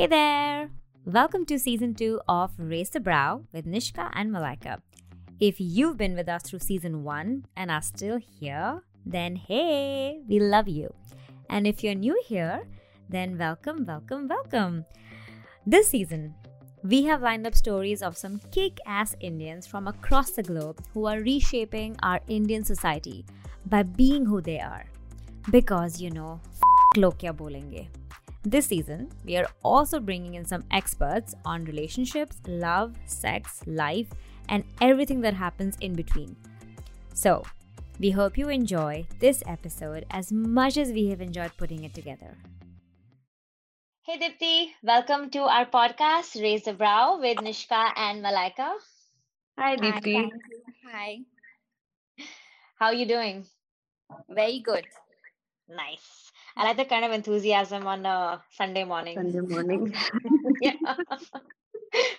Hey there! Welcome to season two of Raise the Brow with Nishka and Malaika. If you've been with us through season one and are still here, then hey, we love you. And if you're new here, then welcome, welcome, welcome. This season, we have lined up stories of some kick ass Indians from across the globe who are reshaping our Indian society by being who they are. Because, you know, f- kya bolenge. This season, we are also bringing in some experts on relationships, love, sex, life, and everything that happens in between. So, we hope you enjoy this episode as much as we have enjoyed putting it together. Hey Dipti, welcome to our podcast, Raise the Brow with Nishka and Malaika. Hi, Deepti. Hi. How are you doing? Very good. Nice. I like the kind of enthusiasm on a Sunday morning. Sunday morning. yeah.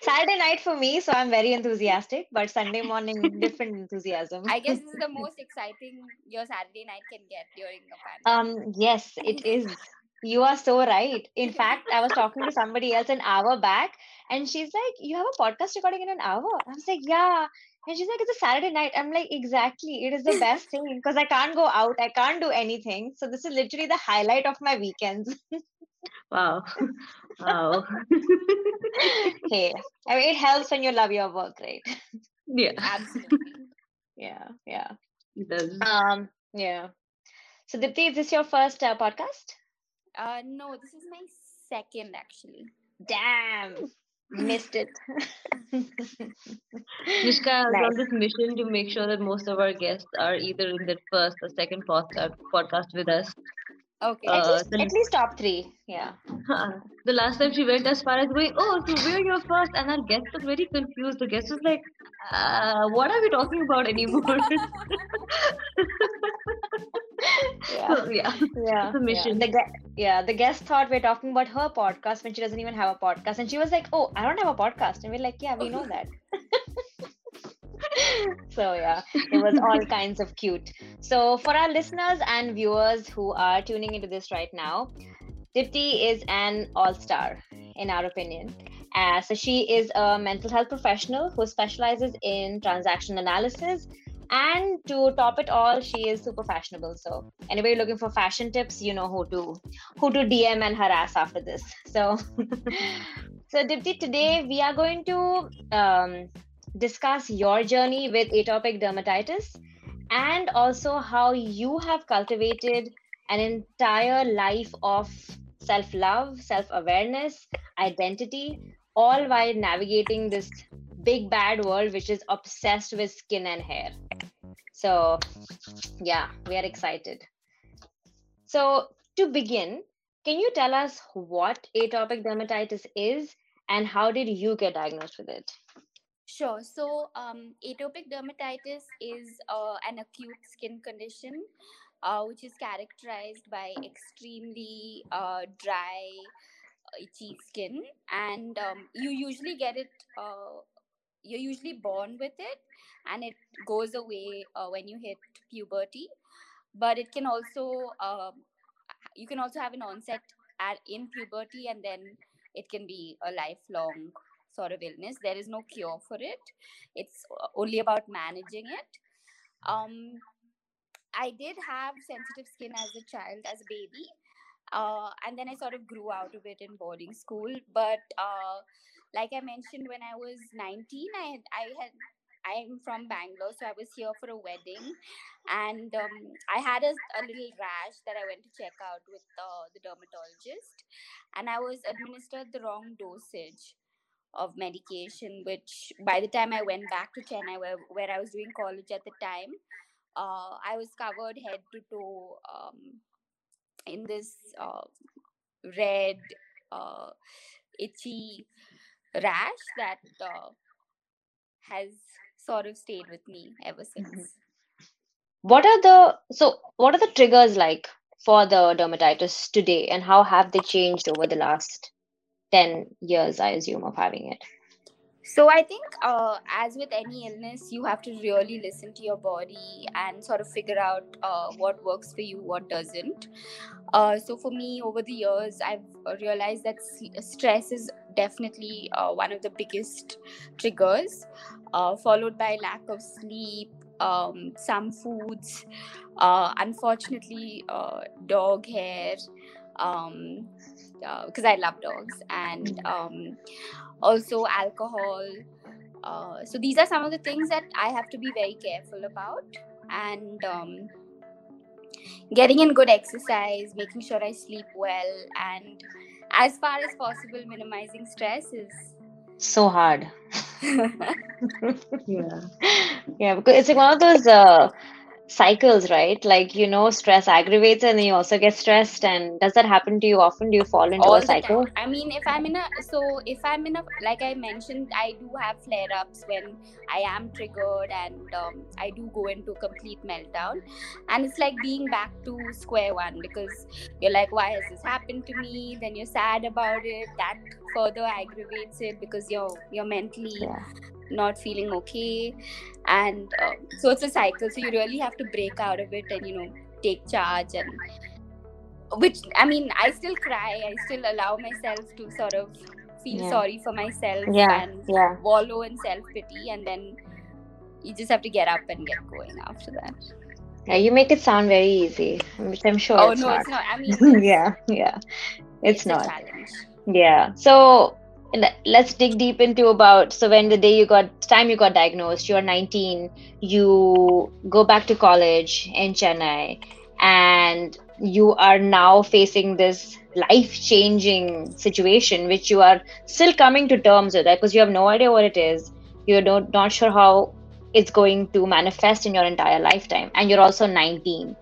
Saturday night for me, so I'm very enthusiastic, but Sunday morning, different enthusiasm. I guess this is the most exciting your Saturday night can get during a pandemic. Um, yes, it is. You are so right. In fact, I was talking to somebody else an hour back, and she's like, You have a podcast recording in an hour? I was like, Yeah. And she's like, It's a Saturday night. I'm like, Exactly. It is the best thing because I can't go out, I can't do anything. So, this is literally the highlight of my weekends. wow. Wow. hey, I mean, it helps when you love your work, right? yeah, Absolutely. Yeah, yeah. it does. Um, yeah. So, Dipti, is this your first uh, podcast? Uh, no, this is my second actually. Damn, missed it. Nishka is Nice. on this mission to make sure that most of our guests are either in the first or second podcast podcast with us. Okay. At Uh, least, the- at least top three. Yeah. the last time she went as far as going, oh, so we're your first, and our guest was very confused. The guest was like, uh, what are we talking about anymore? Yeah. so, yeah. Yeah. It's mission. Yeah. The, yeah. The guest thought we're talking about her podcast when she doesn't even have a podcast. And she was like, Oh, I don't have a podcast. And we're like, Yeah, we know that. so, yeah, it was all kinds of cute. So, for our listeners and viewers who are tuning into this right now, Dipti is an all star, in our opinion. Uh, so, she is a mental health professional who specializes in transaction analysis. And to top it all, she is super fashionable. So, anybody looking for fashion tips, you know who to who to DM and harass after this. So, so Dipti, today we are going to um, discuss your journey with atopic dermatitis and also how you have cultivated an entire life of self love, self awareness, identity, all while navigating this big bad world which is obsessed with skin and hair. So, yeah, we are excited. So, to begin, can you tell us what atopic dermatitis is and how did you get diagnosed with it? Sure. So, um, atopic dermatitis is uh, an acute skin condition uh, which is characterized by extremely uh, dry, uh, itchy skin, and um, you usually get it. You're usually born with it, and it goes away uh, when you hit puberty. But it can also um, you can also have an onset at in puberty, and then it can be a lifelong sort of illness. There is no cure for it. It's uh, only about managing it. Um, I did have sensitive skin as a child, as a baby, uh, and then I sort of grew out of it in boarding school. But uh, like I mentioned, when I was 19, I I had I'm from Bangalore, so I was here for a wedding, and um, I had a, a little rash that I went to check out with the dermatologist, and I was administered the wrong dosage of medication, which by the time I went back to Chennai, where, where I was doing college at the time, uh, I was covered head to toe um, in this uh, red, uh, itchy rash that uh, has sort of stayed with me ever since. What are the so what are the triggers like for the dermatitis today and how have they changed over the last 10 years I assume of having it? So I think, uh, as with any illness, you have to really listen to your body and sort of figure out uh, what works for you, what doesn't. Uh, so for me, over the years, I've realized that stress is definitely uh, one of the biggest triggers, uh, followed by lack of sleep, um, some foods, uh, unfortunately, dog hair. Um, because I love dogs, and um, also alcohol. Uh, so these are some of the things that I have to be very careful about, and um, getting in good exercise, making sure I sleep well, and as far as possible, minimizing stress is so hard. yeah, yeah, because it's like one of those. Uh, cycles, right? Like, you know, stress aggravates and then you also get stressed. And does that happen to you often? Do you fall into All a cycle? I mean, if I'm in a, so if I'm in a, like I mentioned, I do have flare ups when I am triggered and um, I do go into complete meltdown. And it's like being back to square one because you're like, why has this happened to me? Then you're sad about it. That further aggravates it because you're, you're mentally. Yeah not feeling okay and uh, so it's a cycle so you really have to break out of it and you know take charge and which i mean i still cry i still allow myself to sort of feel yeah. sorry for myself yeah. and yeah. wallow in self pity and then you just have to get up and get going after that yeah you make it sound very easy which i'm sure oh it's no not. it's not i mean yeah yeah it's, it's not challenge yeah so let's dig deep into about so when the day you got time you got diagnosed you're 19 you go back to college in chennai and you are now facing this life changing situation which you are still coming to terms with because you have no idea what it is. You're not, not sure how it's going to manifest in your entire lifetime. And you're also 19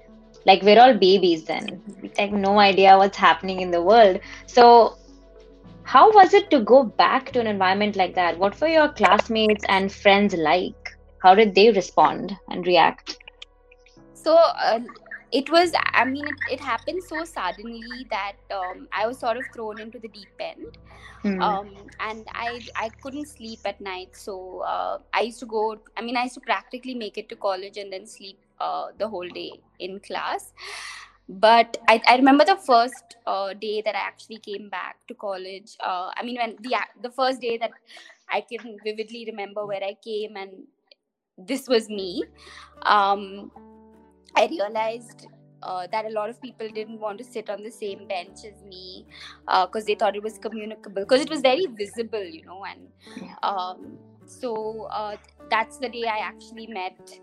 like we're all babies then. Have no idea what's happening in the world. So how was it to go back to an environment like that? What were your classmates and friends like? How did they respond and react? So, uh, it was, I mean, it, it happened so suddenly that um, I was sort of thrown into the deep end. Hmm. Um, and I, I couldn't sleep at night. So, uh, I used to go, I mean, I used to practically make it to college and then sleep uh, the whole day in class but I, I remember the first uh, day that I actually came back to college. Uh, I mean, when the the first day that I can vividly remember where I came and this was me. Um, I realized uh, that a lot of people didn't want to sit on the same bench as me because uh, they thought it was communicable because it was very visible, you know. And um, so uh, that's the day I actually met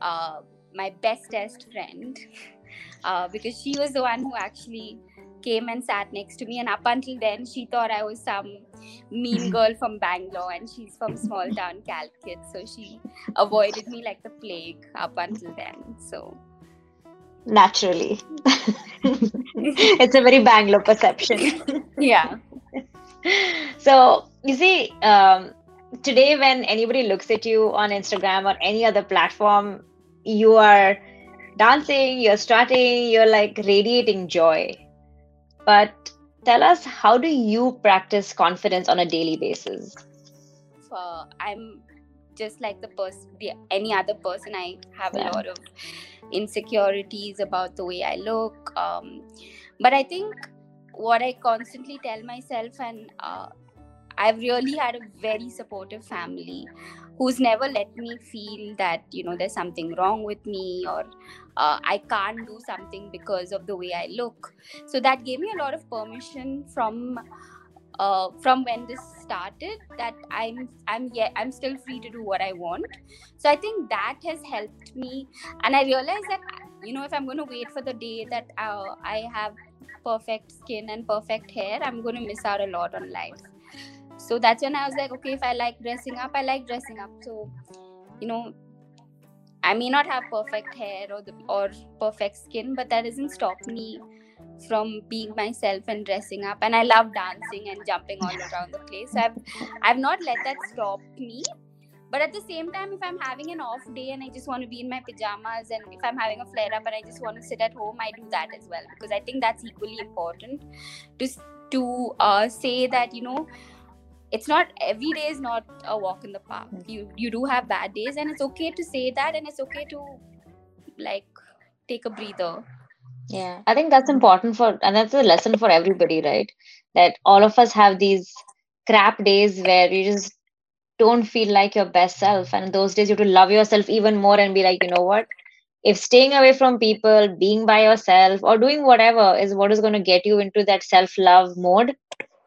uh, my bestest friend uh, because she was the one who actually came and sat next to me. And up until then she thought i was some mean girl from bangalore and she's from small town Calicut, so she avoided me like the plague up until then. So naturally. It's a very bangalore perception. Yeah. So you see um, today when anybody looks at you on instagram or any other platform you are dancing, you're strutting, you're like radiating joy. But tell us, how do you practice confidence on a daily basis? Uh, I'm just like the person, any other person. I have yeah. a lot of insecurities about the way I look. Um, but I think what I constantly tell myself, and uh, I've really had a very supportive family who's never let me feel that you know there's something wrong with me or uh, i can't do something because of the way i look. So that gave me a lot of permission from uh, from when this started that i'm i'm yeah i'm still free to do what i want. So i think that has helped me. And i realized that you know if i'm going to wait for the day that uh, i have perfect skin and perfect hair i'm going to miss out a lot on life so that's when i was like okay if i like dressing up i like dressing up so you know I may not have perfect hair or the, or perfect skin, but that doesn't stop me from being myself and dressing up. And I love dancing and jumping all around the place. So I've I've not let that stop me. But at the same time, if I'm having an off day and I just want to be in my pajamas, and if I'm having a flare up and I just want to sit at home, I do that as well because I think that's equally important to to uh, say that you know it's not every day is not a walk in the park. You you do have bad days and it's okay to say that and it's okay to like take a breather. Yeah. I think that's important for and that's a lesson for everybody right? That all of us have these crap days where you just don't feel like your best self. And those days you have to love yourself even more and be like you know what? If staying away from people being by yourself or doing whatever is what is going to get you into that self love mode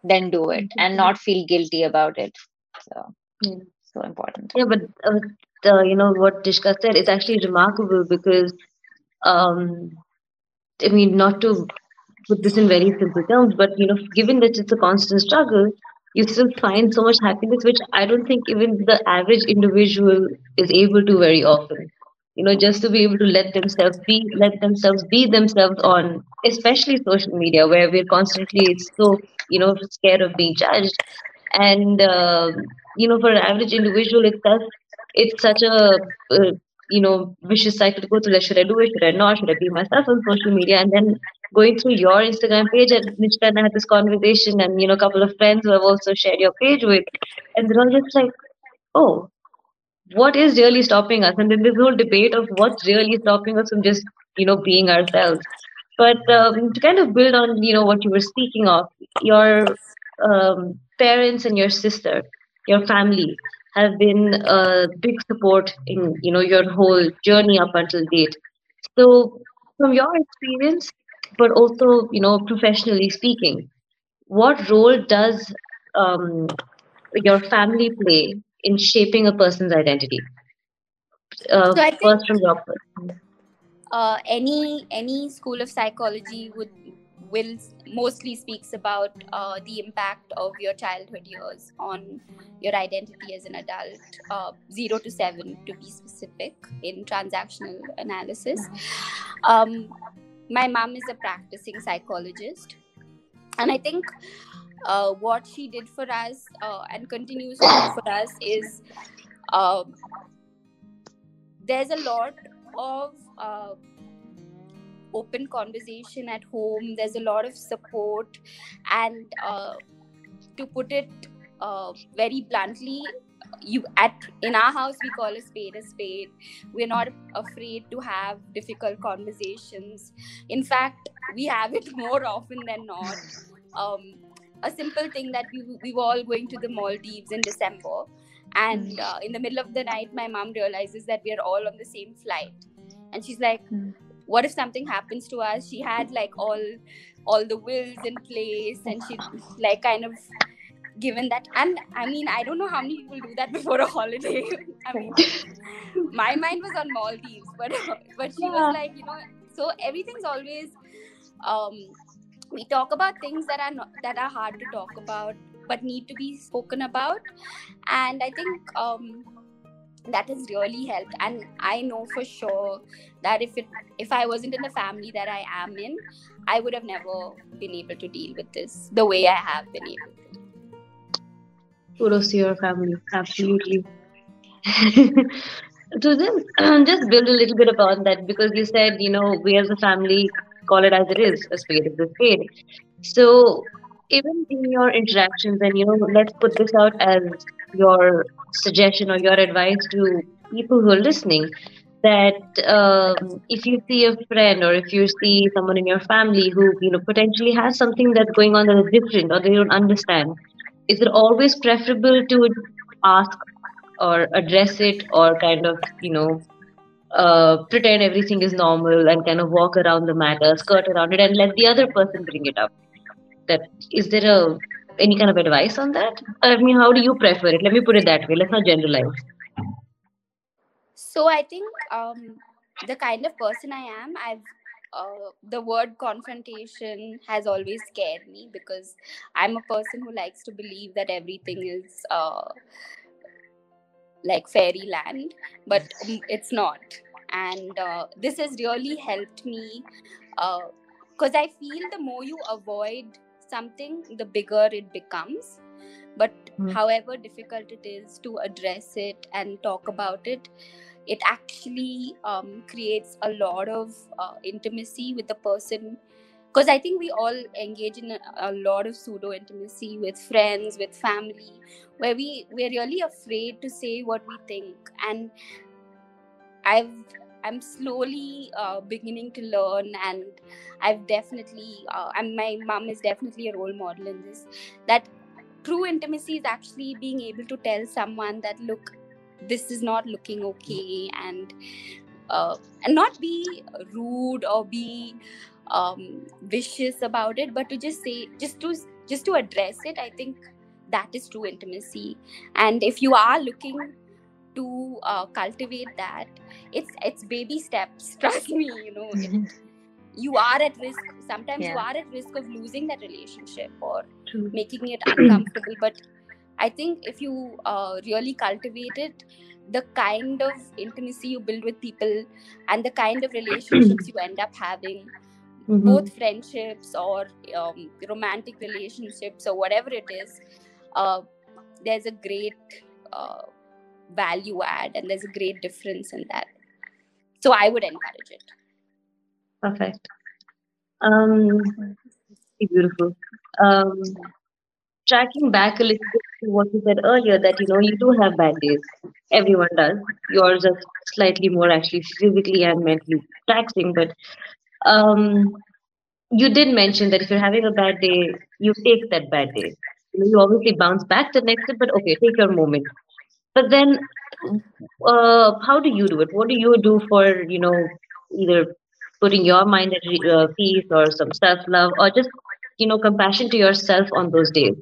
then do it and Mhm. not feel guilty about it so Yeah. so important Yeah, but uh, uh, you know what Nishka said is actually remarkable because, um, I mean, not to put this in very simple terms, but you know, given that it's a constant struggle, you still find so much happiness, which I don't think even the average individual is able to very often. You know, just to be able to let themselves be, let themselves be themselves on, especially social media, where we're constantly so, you know, scared of being judged. And um you know, for an average individual itself, it's such a uh, you know vicious cycle to go through. Like, should I do it? Should I not? Should I be myself on social media? And then going through your Instagram page, and Nishka and I had this conversation, and you know, a couple of friends who have also shared your page with, and they're all just like, oh, what is really stopping us? And then this whole debate of what's really stopping us from just you know being ourselves. But um, to kind of build on you know what you were speaking of, your um, parents and your sister, your family have been a big support in you know your whole journey up until date. So, from your experience, but also you know professionally speaking, what role does um, your family play in shaping a person's identity? Uh, So I think- first from your uh, any any school of psychology would will mostly speaks about uh, the impact of your childhood years on your identity as an adult. Uh, 0 to 7 to be specific in transactional analysis. Um, my mom is a practicing psychologist. And i think uh, what she did for us uh, and continues to do for us is uh, there's a lot of uh, open conversation at home. There's a lot of support and uh, to put it very bluntly you at in our house we call a spade a spade. We're not afraid to have difficult conversations. In fact we have it more often than not. Um, a simple thing that we, we were all going to the maldives in december. And uh, in the middle of the night my mom realizes that we are all on the same flight. And she's like Mm. what if something happens to us? She had like all all the wills in place and she like kind of given that. And i mean i don't know how many people do that before a holiday. I mean my mind was on maldives but but she Yeah. was like you know so everything's always um we talk about things that are not that are hard to talk about but need to be spoken about. And i think um that has really helped. And i know for sure that if it if i wasn't in the family that i am in i would have never been able to deal with this the way i have been able to. Kudos to your family, absolutely. so then, just build a little bit upon that because you said, you know, we as a family call it as it is, a spade is a spade. So even in your interactions, and you know, let's put this out as your suggestion or your advice to people who are listening that um, if you see a friend or if you see someone in your family who you know potentially has something that's going on that is different or they don't understand is it always preferable to ask or address it or kind of you know uh, pretend everything is normal and kind of walk around the matter skirt around it and let the other person bring it up. That is there a any kind of advice on that? I mean how do you prefer it? Let me put it that way. Let's not generalize. So i think um the kind of person i am i've uh, the word confrontation has always scared me because i'm a person who likes to believe that everything is uh, like fairyland but um, it's not and uh, this has really helped me because i feel the more you avoid something the bigger it becomes but Hmm. however difficult it is to address it and talk about it it actually um, creates a lot of uh, intimacy with the person because I think we all engage in a, a lot of pseudo intimacy with friends, with family, where we we're really afraid to say what we think. And I've I'm slowly uh, beginning to learn, and I've definitely uh, and my mom is definitely a role model in this. That true intimacy is actually being able to tell someone that look, this is not looking okay, and uh, and not be rude or be um, vicious about it but to just say just to just to address it i think that is true intimacy and if you are looking to uh, cultivate that it's it's baby steps trust me you know it, you are at risk sometimes yeah. you are at risk of losing that relationship or True. making it uncomfortable but i think if you uh, really cultivate it the kind of intimacy you build with people and the kind of relationships you end up having mm-hmm. both friendships or um, romantic relationships or whatever it is uh, there's a great uh, value add and there's a great difference in that. So i would encourage it. Perfect. Um beautiful. Um tracking back a little bit to what you said earlier that you know you do have bad days. Everyone does. Yours are slightly more actually physically and mentally taxing but um, you did mention that if you're having a bad day, you take that bad day. You, obviously bounce back the next day, but okay, take your moment. But then, uh, how do you do it? What do you do for you know either putting your mind at uh, peace or some self love or just you know compassion to yourself on those days?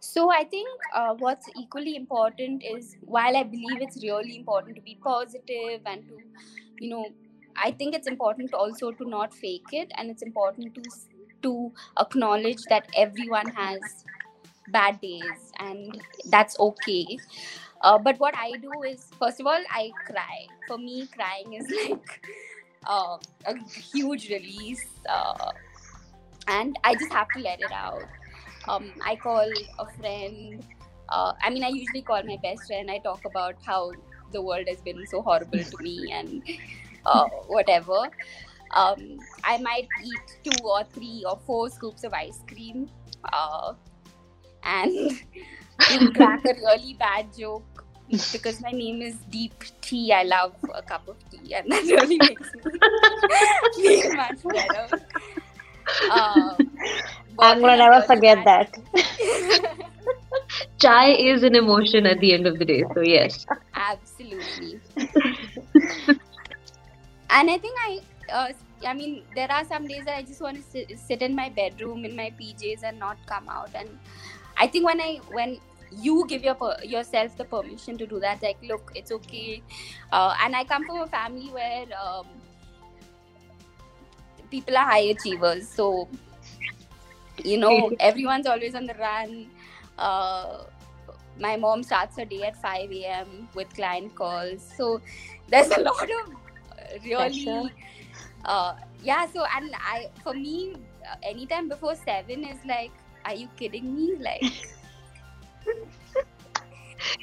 So I think uh, what's equally important is while I believe it's really important to be positive and to you know I think it's important also to not fake it, and it's important to to acknowledge that everyone has bad days, and that's okay. Uh, but what I do is, first of all, I cry. For me, crying is like uh, a huge release, uh, and I just have to let it out. Um, I call a friend. Uh, I mean, I usually call my best friend. I talk about how the world has been so horrible to me and uh, whatever. Um, I might eat two or three or four scoops of ice cream and crack a really bad joke because my name is Deep Tea. I love a cup of tea, and that really makes me feel much better. Um, I'm gonna never forget that. Chai is an emotion at the end of the day, so yes. Absolutely and i think i uh, i mean there are some days that i just want to sit, sit in my bedroom in my pjs and not come out and i think when i when you give your yourself the permission to do that like look it's okay. Uh, and i come from a family where um, people are high achievers. So you know everyone's always on the run. Uh, my mom starts her day at 5 a.m with client calls. So there's a lot of really uh, yeah so and i for me uh, anytime before seven is like are you kidding me? Like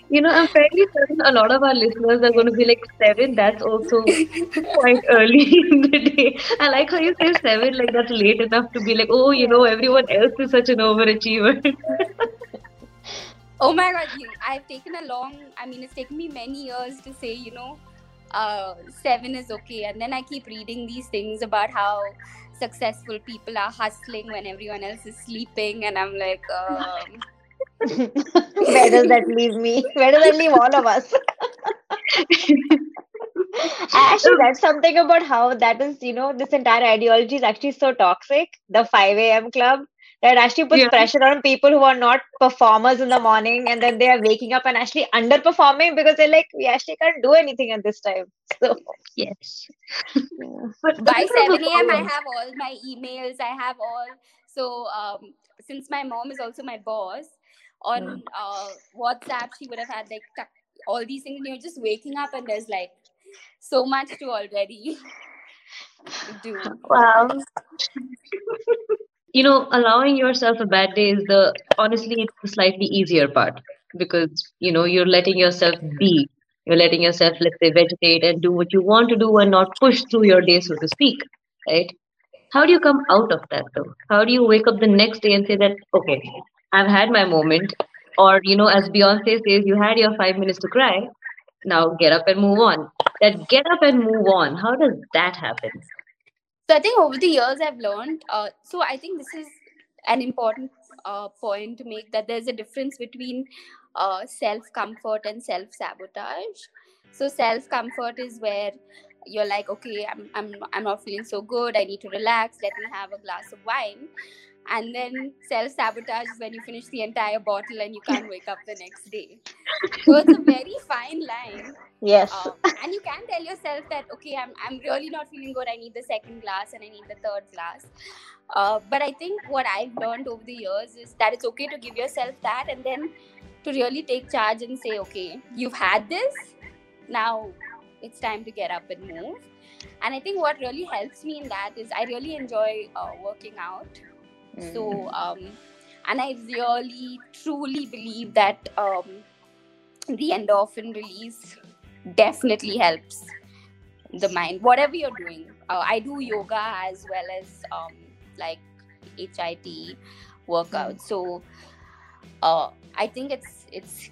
you know i'm fairly certain a lot of our listeners are going to be like seven that's also quite early in the day. I like how you say seven like that's late enough to be like oh you know everyone else is such an overachiever. Oh my god i've taken a long i mean it's taken me many years to say you know uh, seven is okay. And then I keep reading these things about how successful people are hustling when everyone else is sleeping, and I'm like, um... where does that leave me? Where does that leave all of us? actually that's something about how that is you know this entire ideology is actually so toxic the 5 a.m club that actually puts yeah. pressure on people who are not performers in the morning and then they are waking up and actually underperforming because they're like we actually can't do anything at this time. So yes. But by 7 a.m i have all my emails i have all. So um, since my mom is also my boss on mm. uh, whatsapp she would have had like all these things and you're just waking up and there's like so much to already do. Wow you know allowing yourself a bad day is the honestly it's the slightly easier part because you know you're letting yourself be. You're letting yourself let's say vegetate and do what you want to do and not push through your day so to speak right? How do you come out of that though? How do you wake up the next day and say that okay i've had my moment or you know as beyonce says you had your five minutes to cry. Now get up and move on. That get up and move on how does that happen so i think over the years i've learned uh, so i think this is an important uh, point to make that there's a difference between uh, self comfort and self sabotage so self comfort is where you're like okay I'm, I'm i'm not feeling so good. I need to relax. Let me have a glass of wine and then self sabotage when you finish the entire bottle and you can't wake up the next day. So it's a very fine line. Yes. Um, and you can tell yourself that okay I'm, I'm really not feeling good. I need the second glass and i need the third glass. Uh, but i think what i've learned over the years is that it's okay to give yourself that and then to really take charge and say okay you've had this. Now it's time to get up and move. And i think what really helps me in that is i really enjoy uh, working out mm. so um, and i really truly believe that um, the endorphin release definitely helps the mind whatever you're doing uh, i do yoga as well as um, like HIIT workout so uh, i think it's it's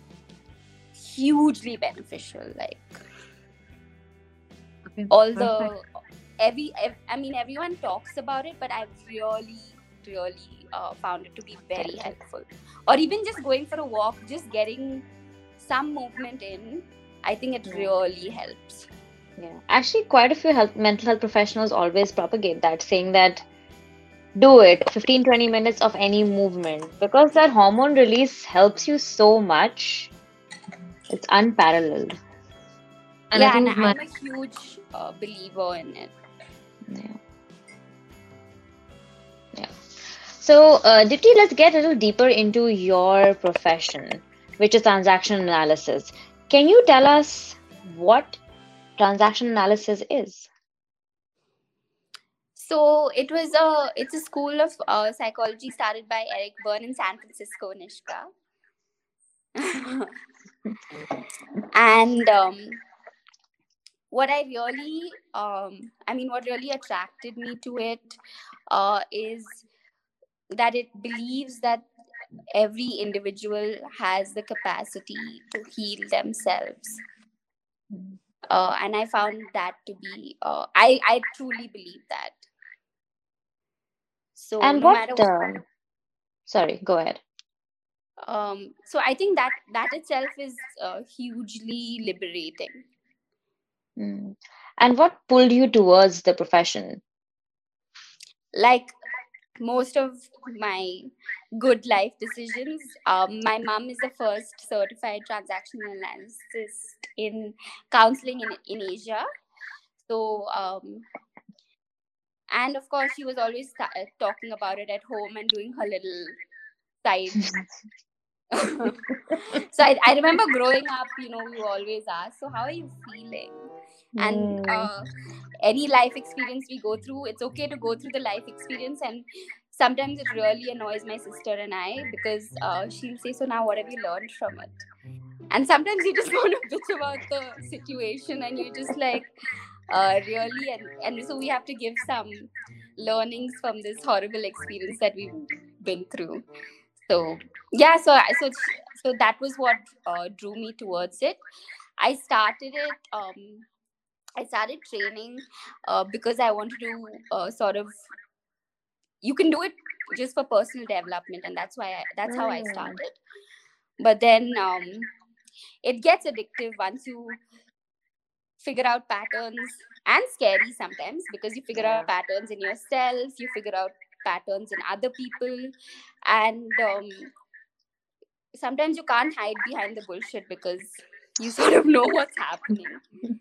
hugely beneficial like okay. all the every, every, i mean everyone talks about it but i've really really uh, found it to be very helpful. Or even just going for a walk just getting some movement in i think it really helps. Yeah. Actually quite a few health, mental health professionals always propagate that saying that do it 15 20 minutes of any movement because that hormone release helps you so much it's unparalleled. And yeah, and my... I'm a huge uh, believer in it. Yeah. So, uh, Dipti, let's get a little deeper into your profession, which is transaction analysis. Can you tell us what transaction analysis is? So it was a it's a school of uh, psychology started by Eric Berne in San Francisco, Nishka. and um, what I really, um, I mean, what really attracted me to it uh, is that it believes that every individual has the capacity to heal themselves. Uh, and I found that to be, uh, I, I truly believe that. So, and no what, what sorry, go ahead. Um, so I think that that itself is uh, hugely liberating Mm. And what pulled you towards the profession? Like most of my good life decisions, um, my mom is the first certified transactional analyst in counseling in, in Asia. So, um, and of course, she was always talking about it at home and doing her little side. so I, I remember growing up, you know, we always ask, so how are you feeling? and hmm. uh, any life experience we go through it's okay to go through the life experience and sometimes it really annoys my sister and i because uh, she'll say so now what have you learned from it and sometimes you just want to bitch about the situation and you're just like uh, really and, and so we have to give some learnings from this horrible experience that we've been through so yeah so so so that was what uh, drew me towards it i started it um, I started training uh, because I wanted to uh, sort of. You can do it just for personal development, and that's why I, that's how I mm. started. But then um, it gets addictive once you figure out patterns and scary sometimes because you figure out patterns in yourself, you figure out patterns in other people, and um, sometimes you can't hide behind the bullshit because you sort of know what's happening.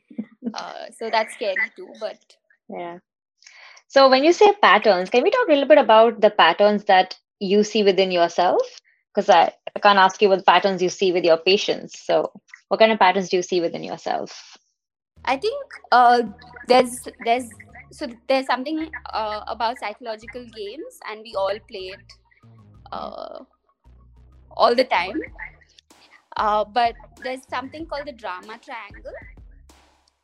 Uh, so that's scary too but yeah. So when you say patterns can we talk a little bit about the patterns that you see within yourself? Because I, I can't ask you what patterns you see with your patients. So what kind of patterns do you see within yourself? I think uh, there's there's so there's something uh, about psychological games and we all play it uh, all the time. Uh, but there's something called the drama triangle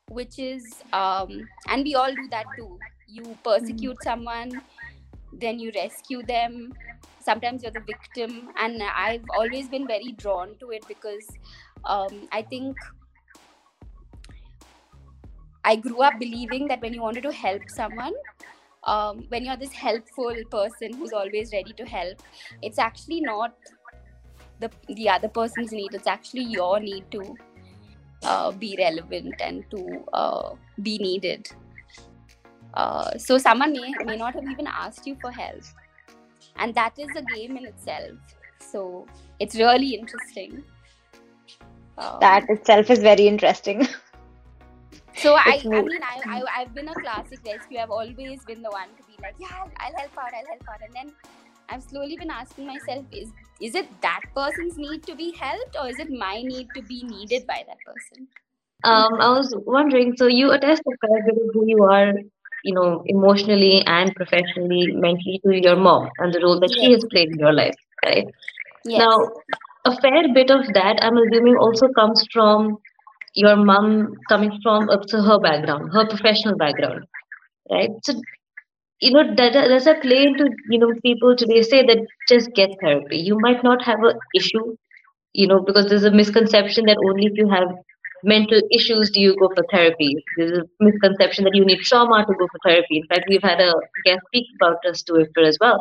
which is um, and we all do that too. You persecute someone then you rescue them. Sometimes you're the victim and i've always been very drawn to it because um, i think i grew up believing that when you wanted to help someone um, when you're this helpful person who's always ready to help it's actually not the the other person's need it's actually your need to uh, be relevant and to uh, be needed. Uh, so someone may, may not have even asked you for help. And that is a game in itself. So it's really interesting. Um, that itself is very interesting so I, I mean I, I i've been a classic rescue i've always been the one to be like yeah i'll help out i'll help out and then i've slowly been asking myself is is it that person's need to be helped or is it my need to be needed by that person um i was wondering so you attest a fair bit of who you are you know, emotionally and professionally, mentally to your mom and the role that yes. she has played in your life, right? Yes. Now, a fair bit of that, I'm assuming, also comes from your mom coming from uh, her background, her professional background, right? So, you know, that, there's a play into, you know, people today say that just get therapy. You might not have an issue, you know, because there's a misconception that only if you have mental issues do you go for therapy? There's a misconception that you need trauma to go for therapy. In fact, we've had a guest speak about us to it as well.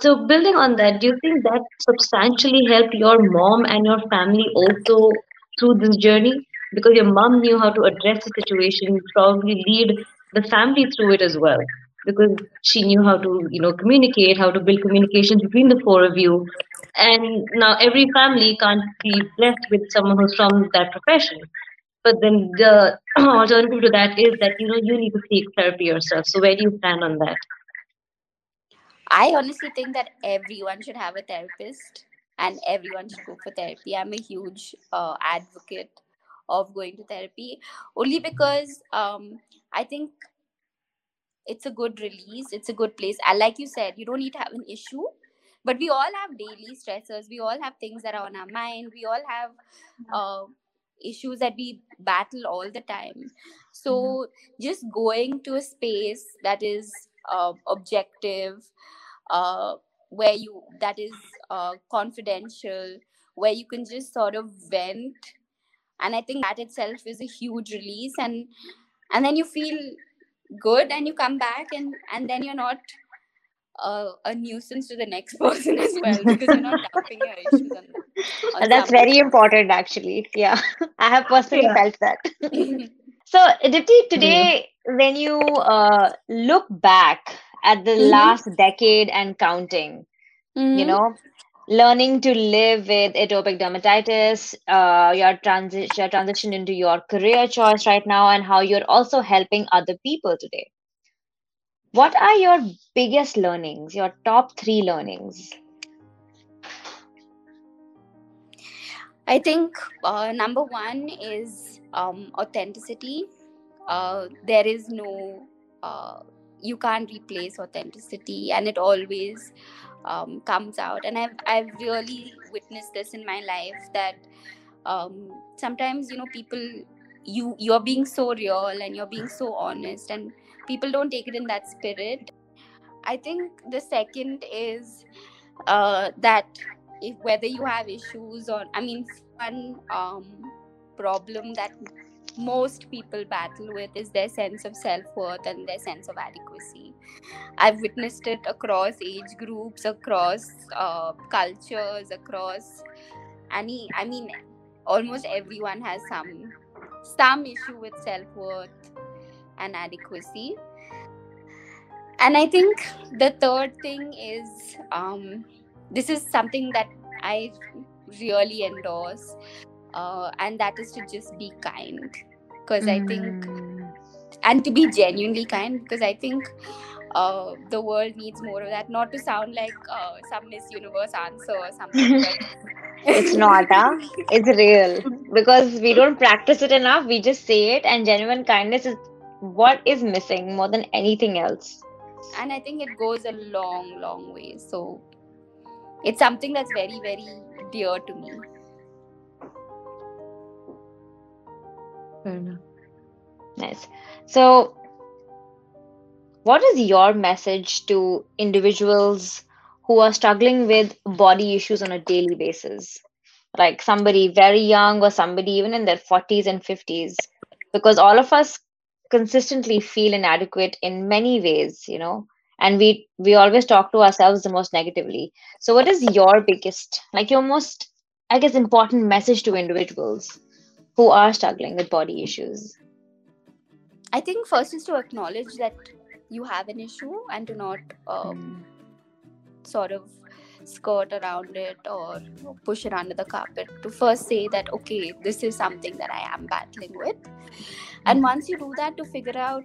So, building on that, do you think that substantially helped your mom and your family also through this journey? Because your mom knew how to address the situation, probably lead the family through it as well. Because she knew how to, you know, communicate, how to build communications between the four of you, and now every family can't be blessed with someone who's from that profession but then the alternative to that is that you know you need to seek therapy yourself so where do you stand on that i honestly think that everyone should have a therapist and everyone should go for therapy. I'm a huge uh, advocate of going to therapy only because um, i think it's a good release it's a good place. And like you said you don't need to have an issue but we all have daily stressors. We all have things that are on our mind. We all have uh, issues that we battle all the time. So mm-hmm. just going to a space that is uh, objective uh, where you that is uh, confidential where you can just sort of vent and i think that itself is a huge release and and then you feel good and you come back and and then you're not uh, a nuisance to the next person as well because you're not dumping your issues on them. On that's very important, actually. Yeah, I have personally yeah. felt that. so, Dipti, today, mm-hmm. when you uh, look back at the mm-hmm. last decade and counting, mm-hmm. you know, learning to live with atopic dermatitis, uh, your transition, your transition into your career choice right now, and how you're also helping other people today what are your biggest learnings your top three learnings i think uh, number one is um, authenticity uh, there is no uh, you can't replace authenticity and it always um, comes out. And I've, I've really witnessed this in my life that um, sometimes you know people you you're being so real and you're being so honest and people don't take it in that spirit. I think the second is uh, that if whether you have issues or i mean one um, problem that most people battle with is their sense of self-worth and their sense of adequacy. I've witnessed it across age groups across uh, cultures across any i mean almost everyone has some some issue with self-worth and adequacy. And i think the third thing is um, this is something that i really endorse uh, and that is to just be kind because mm. i think hmm. and to be genuinely kind because i think uh, the world needs more of that not to sound like uh, some miss universe answer or something it's not huh? it's real because we don't practice it enough we just say it and genuine kindness is what is missing more than anything else and i think it goes a long long way so it's something that's very very dear to me fair enough. Nice. So what is your message to individuals who are struggling with body issues on a daily basis? Like somebody very young or somebody even in their 40s and 50s, because all of us consistently feel inadequate in many ways, you know, and we we always talk to ourselves the most negatively. So, what is your biggest, like your most, I guess, important message to individuals who are struggling with body issues? I think first is to acknowledge that you have an issue and to not uh, Mm. sort of skirt around it or push it under the carpet to first say that okay this is something that i am battling with and once you do that to figure out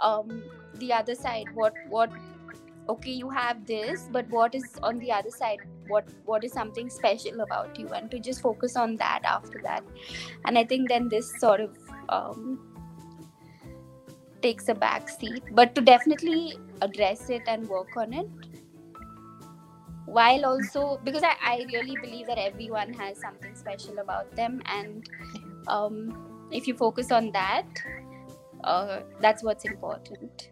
um, the other side what what okay you have this but what is on the other side? What what is something special about you? And to just focus on that after that. And i think then this sort of um, takes a back seat. But to definitely address it and work on it. While also because I, I really believe that everyone has something special about them. And um, if you focus on that uh, that's what's important.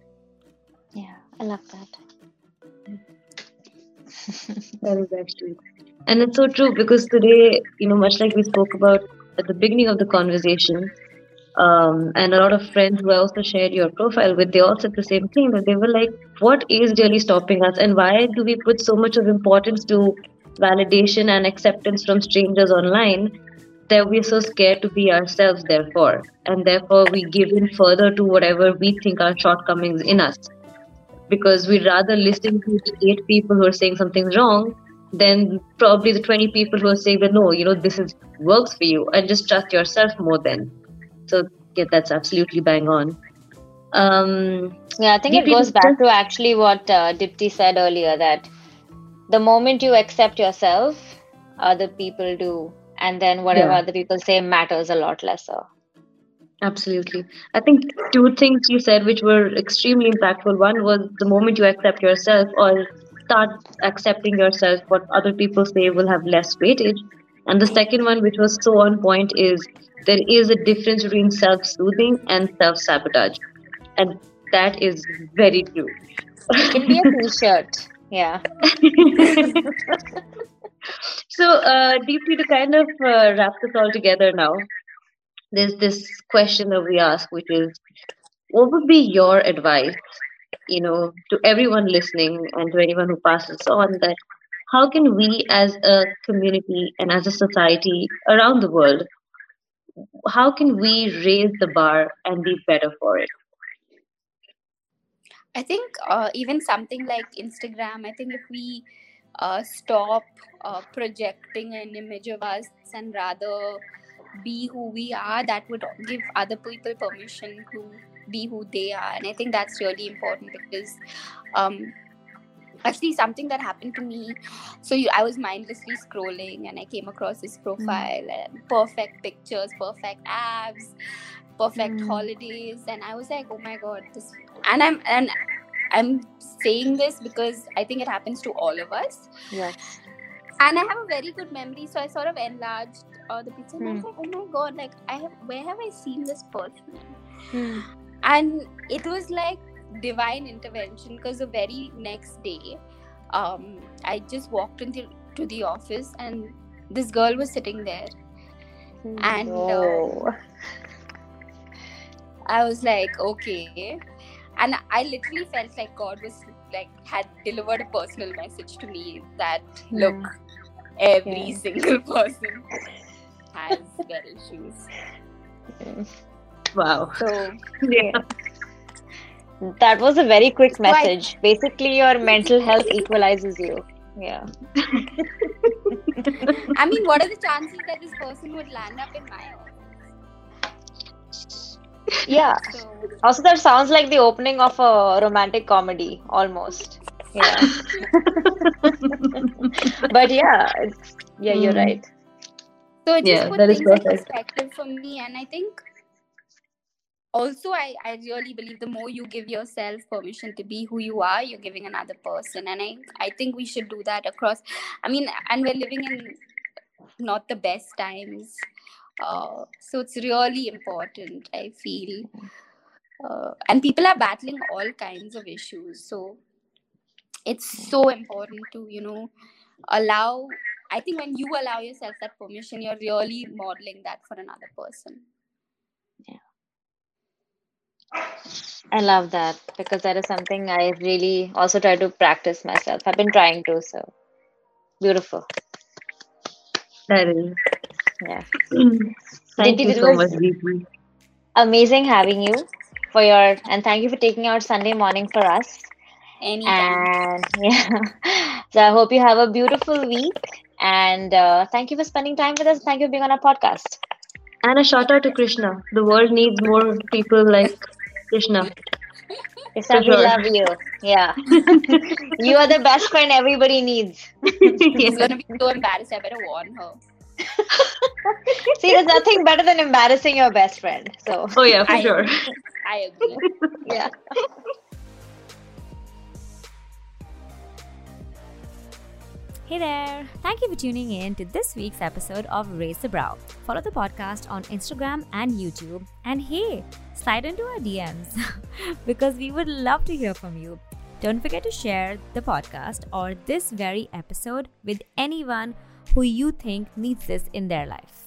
Yeah, I love that. That is actually. And it's so true because today, you know, much like we spoke about at the beginning of the conversation, um, and a lot of friends who I also shared your profile with, they all said the same thing that they were like, what is really stopping us? And why do we put so much of importance to validation and acceptance from strangers online that we're so scared to be ourselves, therefore? And therefore, we give in further to whatever we think are shortcomings in us because we'd rather listen to eight people who are saying something's wrong than probably the 20 people who are saying that no you know this is works for you and just trust yourself more then so yeah that's absolutely bang on um Yeah, I think it goes back to actually what uh, Dipti said earlier that the moment you accept yourself, other people do. And then whatever Yeah. other people say matters a lot lesser. Absolutely. I think two things you said which were extremely impactful. One was the moment you accept yourself or start accepting yourself what other people say will have less weightage. And the second one which was so on point is there is a difference between self-soothing and self-sabotage. And that is very true. Can be a t-shirt. Yeah. so uh, Dipti to kind of uh, wrap this all together now there's this question that we ask which is what would be your advice you know to everyone listening and to anyone who passes on that how can we as a community and as a society around the world how can we raise the bar and be better for it? I think uh, even something like Instagram, I think if we uh, stop uh, projecting an image of us and rather be who we are, that would give other people permission to be who they are. And I think that's really important because um, actually something that happened to me so you, i was mindlessly scrolling and i came across this profile and perfect pictures perfect abs perfect Mm. holidays and i was like oh my god this and i'm and i'm saying this because i think it happens to all of us Yes. And i have a very good memory so i sort of enlarged uh, the picture. And i was Hmm. like oh my god like i have where have i seen this person? Hmm. and it was like divine intervention because the very next day um, i just walked into to the office and this girl was sitting there. And, uh, i was like okay. And i literally felt like god was like had delivered a personal message to me that hmm. look every Yeah. single person has their issues wow so yeah That was a very quick So I- message. Basically, your mental health equalizes you. Yeah. i mean what are the chances that this person would land up in my office Yeah. so Also, that sounds like the opening of a romantic comedy, almost. Yeah. but yeah, it's, yeah, you're Mm. right. So it Yeah, just put that is things in perspective for me, and I think also I, I really believe the more you give yourself permission to be who you are, you're giving another person, and I I think we should do that across. I mean, and we're living in not the best times, uh, so it's really important. I feel uh, and people are battling all kinds of issues so it's so important to you know allow i think when you allow yourself that permission you're really modeling that for another person Yeah, I love that because that is something I really also try to practice myself. I've been trying to, so beautiful. That is. Yeah. Thank Dipti, you so much, Dipti. Amazing having you for your and thank you for taking out Sunday morning for us. anytime And yeah, so I hope you have a beautiful week. And uh, thank you for spending time with us. Thank you for being on our podcast. And a shout out to Krishna. The world needs more people like Krishna. Krishna, we sure. love you. Yeah. you are the best friend everybody needs. she's gonna be so embarrassed i better warn her See, there's nothing better than embarrassing your best friend. So, Oh yeah, for I sure. agree. i agree yeah. Hey there! Thank you for tuning in to this week's episode of Raise the Brow. Follow the podcast on Instagram and YouTube. And hey, slide into our DMs because we would love to hear from you. Don't forget to share the podcast or this very episode with anyone who you think needs this in their life.